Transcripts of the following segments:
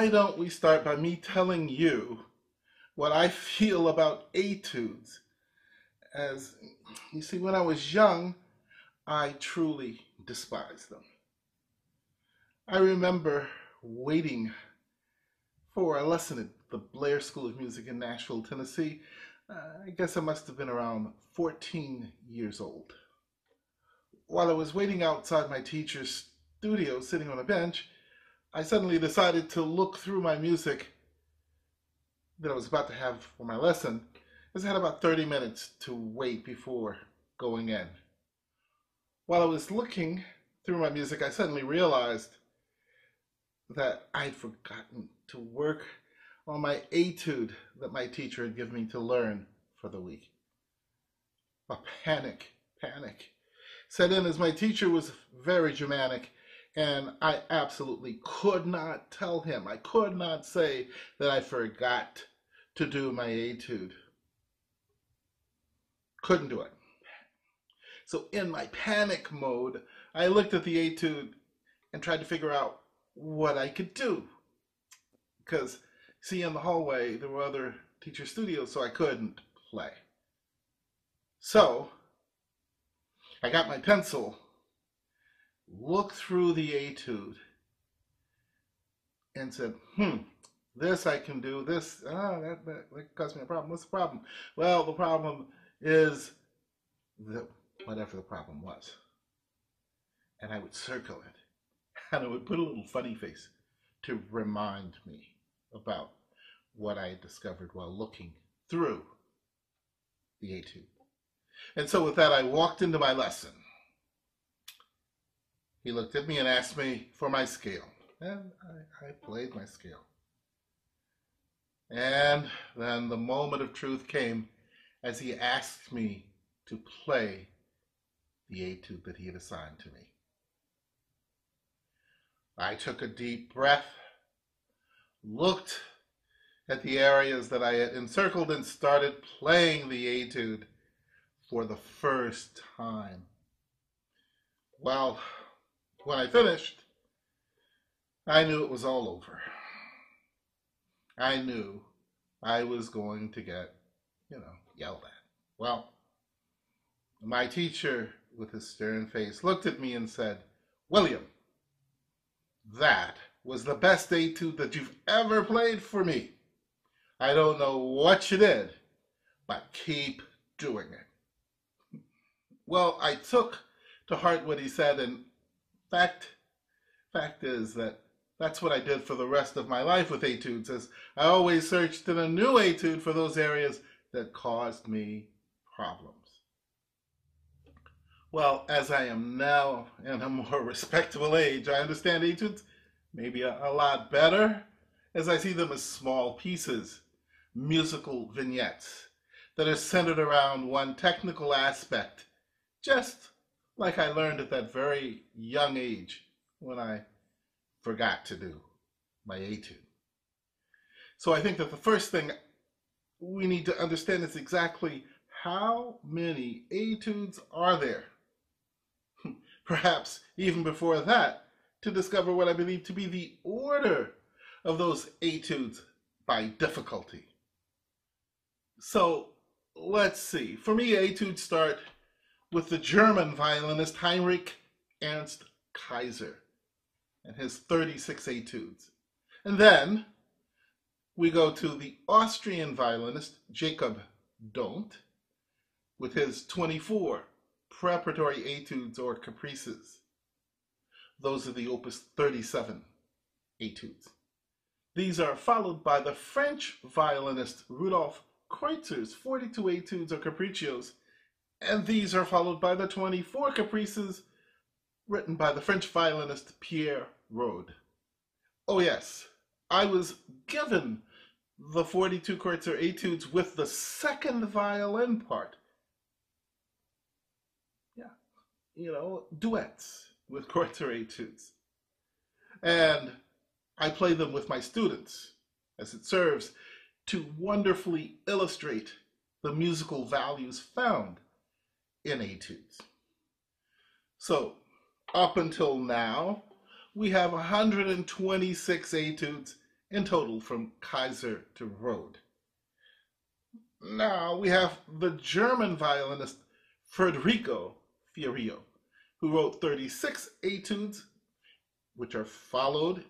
Why don't we start by me telling you what I feel about etudes? As you see, when I was young, I truly despised them. I remember waiting for a lesson at the Blair School of Music in Nashville, Tennessee. Uh, I guess I must have been around 14 years old. While I was waiting outside my teacher's studio, sitting on a bench, I suddenly decided to look through my music that I was about to have for my lesson, as I had about 30 minutes to wait before going in. While I was looking through my music, I suddenly realized that I'd forgotten to work on my etude that my teacher had given me to learn for the week. A panic, panic set in as my teacher was very Germanic and I absolutely could not tell him, I could not say that I forgot to do my etude. Couldn't do it. So in my panic mode, I looked at the etude and tried to figure out what I could do. Because, see, in the hallway, there were other teacher studios, so I couldn't play. So, I got my pencil, looked through the etude, and said, hmm, this I can do, this, ah, that, that, that caused me a problem. What's the problem? Well, the problem is the, whatever the problem was. And I would circle it and I would put a little funny face to remind me about what I had discovered while looking through the etude. And so with that, I walked into my lesson. He looked at me and asked me for my scale. And I, I played my scale. And then the moment of truth came as he asked me to play the etude that he had assigned to me. I took a deep breath, looked at the areas that I had encircled, and started playing the etude for the first time. Well, when I finished, I knew it was all over. I knew I was going to get, you know, yelled at. Well, my teacher, with his stern face, looked at me and said, William, that was the best etude that you've ever played for me. I don't know what you did, but keep doing it. Well, I took to heart what he said, and fact, fact is that that's what I did for the rest of my life with etudes, as I always searched in a new etude for those areas that caused me problems. Well, as I am now in a more respectable age, I understand etudes maybe a, a lot better as I see them as small pieces, musical vignettes that are centered around one technical aspect, just like I learned at that very young age when I forgot to do my etude. So I think that the first thing we need to understand is exactly how many etudes are there perhaps even before that, to discover what I believe to be the order of those etudes by difficulty. So let's see. For me, etudes start with the German violinist Heinrich Ernst Kaiser and his 36 etudes. And then we go to the Austrian violinist Jacob Dont with his 24 preparatory etudes or caprices. Those are the opus 37 etudes. These are followed by the French violinist Rudolf Kreutzer's 42 etudes or capriccios, and these are followed by the 24 caprices written by the French violinist Pierre Rode. Oh yes, I was given the 42 Kreutzer etudes with the second violin part Yeah, you know, duets with Kreutzer etudes. And I play them with my students as it serves to wonderfully illustrate the musical values found in etudes. So Up until now, we have 126 etudes in total from Kaiser to Rode. Now we have the German violinist Federico Fiorillo, who wrote 36 etudes, which are followed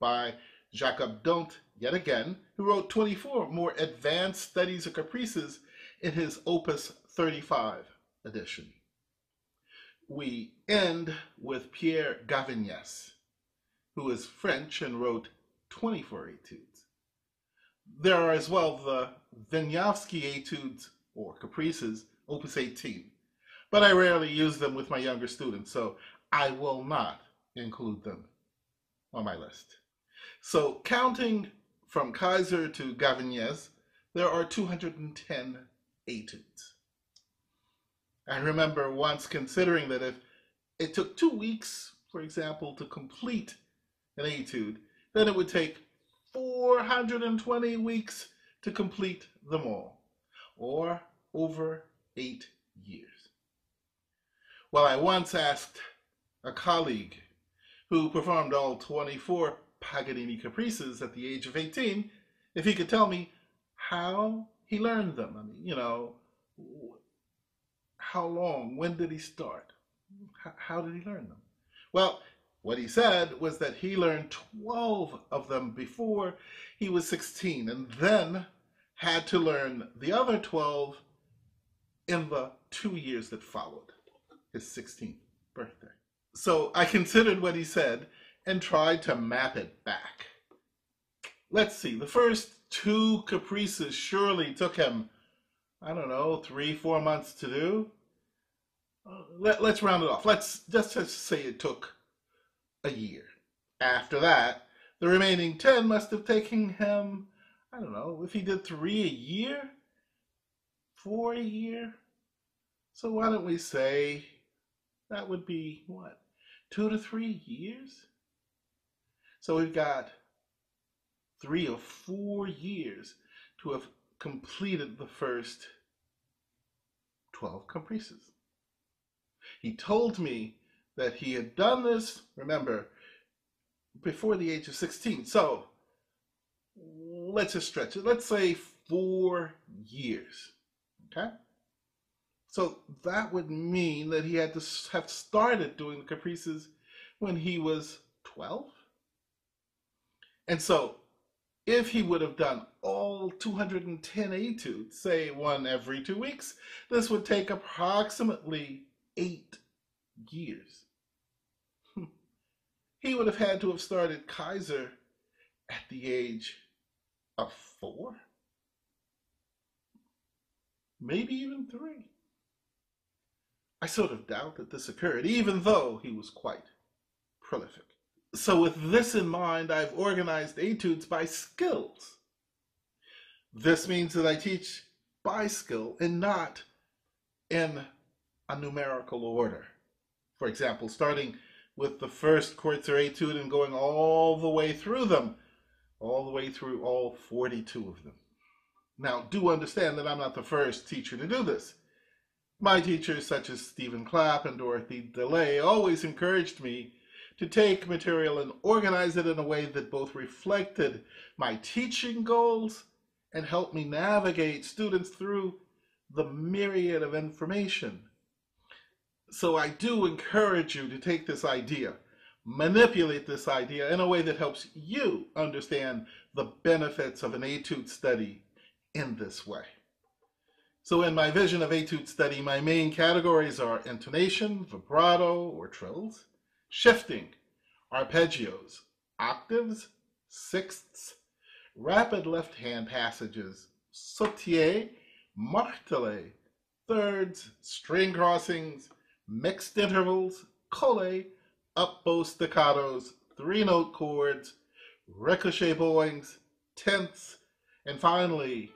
by Jacob Dont, yet again, who wrote 24 more advanced studies of caprices in his Opus 35 edition. We end with Pierre Gaviniès, who is French and wrote 24 etudes. There are as well the Wieniawski etudes or caprices, opus 18, but I rarely use them with my younger students, so I will not include them on my list. So counting from Kaiser to Gaviniès, there are 210 etudes. I remember once considering that if it took two weeks, for example, to complete an etude, then it would take 420 weeks to complete them all, or over eight years. Well, I once asked a colleague who performed all 24 Paganini caprices at the age of 18 if he could tell me how he learned them. I mean, you know, how long, when did he start? How did he learn them? Well, what he said was that he learned 12 of them before he was 16 and then had to learn the other 12 in the two years that followed his 16th birthday. So I considered what he said and tried to map it back. Let's see, the first two caprices surely took him, I don't know, three, four months to do. Let, let's round it off. Let's just, just say it took a year. After that, the remaining 10 must have taken him, I don't know, if he did three a year, four a year. So why don't we say that would be what, two to three years? So we've got three or four years to have completed the first 12 caprices. He told me that he had done this, remember, before the age of 16. So let's just stretch it. Let's say four years. Okay? So that would mean that he had to have started doing the caprices when he was 12. And so if he would have done all 210 etudes, say one every two weeks, this would take approximately eight years he would have had to have started Kaiser at the age of four, maybe even three. I sort of doubt that this occurred, even though he was quite prolific. So, with this in mind, I've organized etudes by skills. This means that I teach by skill and not in a numerical order. For example, starting with the first Kreutzer etude and going all the way through them, all the way through all 42 of them. Now, do understand that I'm not the first teacher to do this. My teachers, such as Stephen Clapp and Dorothy DeLay, always encouraged me to take material and organize it in a way that both reflected my teaching goals and helped me navigate students through the myriad of information so I do encourage you to take this idea, manipulate this idea in a way that helps you understand the benefits of an etude study in this way. So in my vision of etude study, my main categories are intonation, vibrato or trills, shifting, arpeggios, octaves, sixths, rapid left hand passages, sautillé, martelé, thirds, string crossings, mixed intervals, collé, up-bow staccatos, three-note chords, ricochet bowings, tenths, and finally,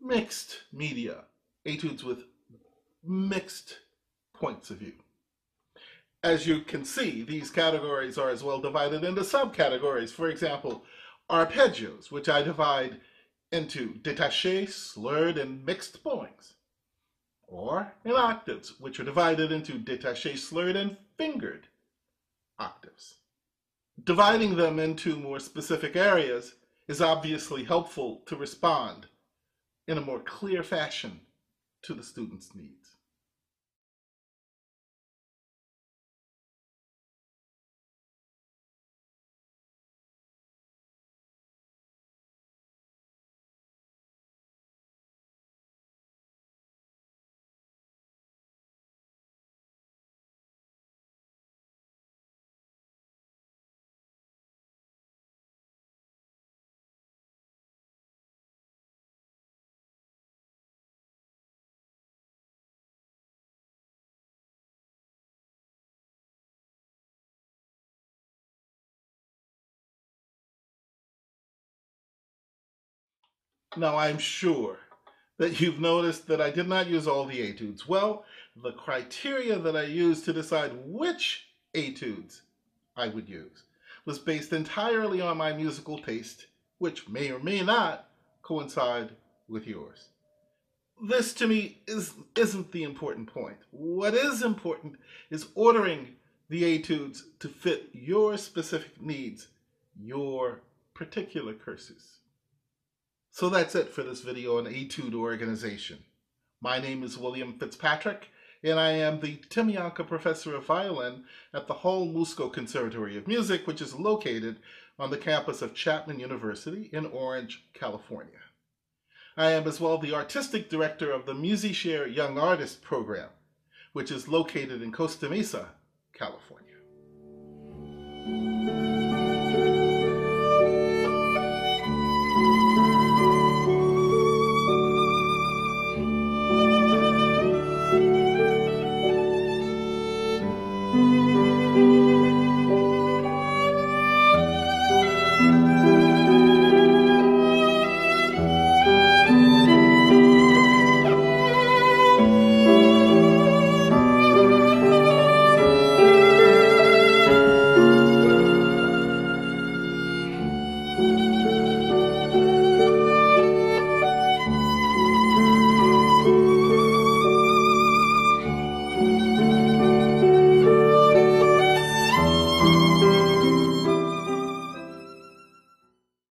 mixed media, etudes with mixed points of view. As you can see, these categories are as well divided into subcategories. For example, arpeggios, which I divide into détaché, slurred, and mixed bowings or in octaves, which are divided into détaché, slurred, and fingered. octaves. Dividing them into more specific areas is obviously helpful to respond in a more clear fashion to the student's needs. Now, I'm sure that you've noticed that I did not use all the etudes. Well, the criteria that I used to decide which etudes I would use was based entirely on my musical taste, which may or may not coincide with yours. This to me is, isn't the important point. What is important is ordering the etudes to fit your specific needs, your particular cursus. So that's it for this video on etude organization. My name is William Fitzpatrick, and I am the Temianka Professor of Violin at the Hall Musco Conservatory of Music, which is located on the campus of Chapman University in Orange, California. I am as well the Artistic Director of the MusiShare Young Artist Program, which is located in Costa Mesa, California.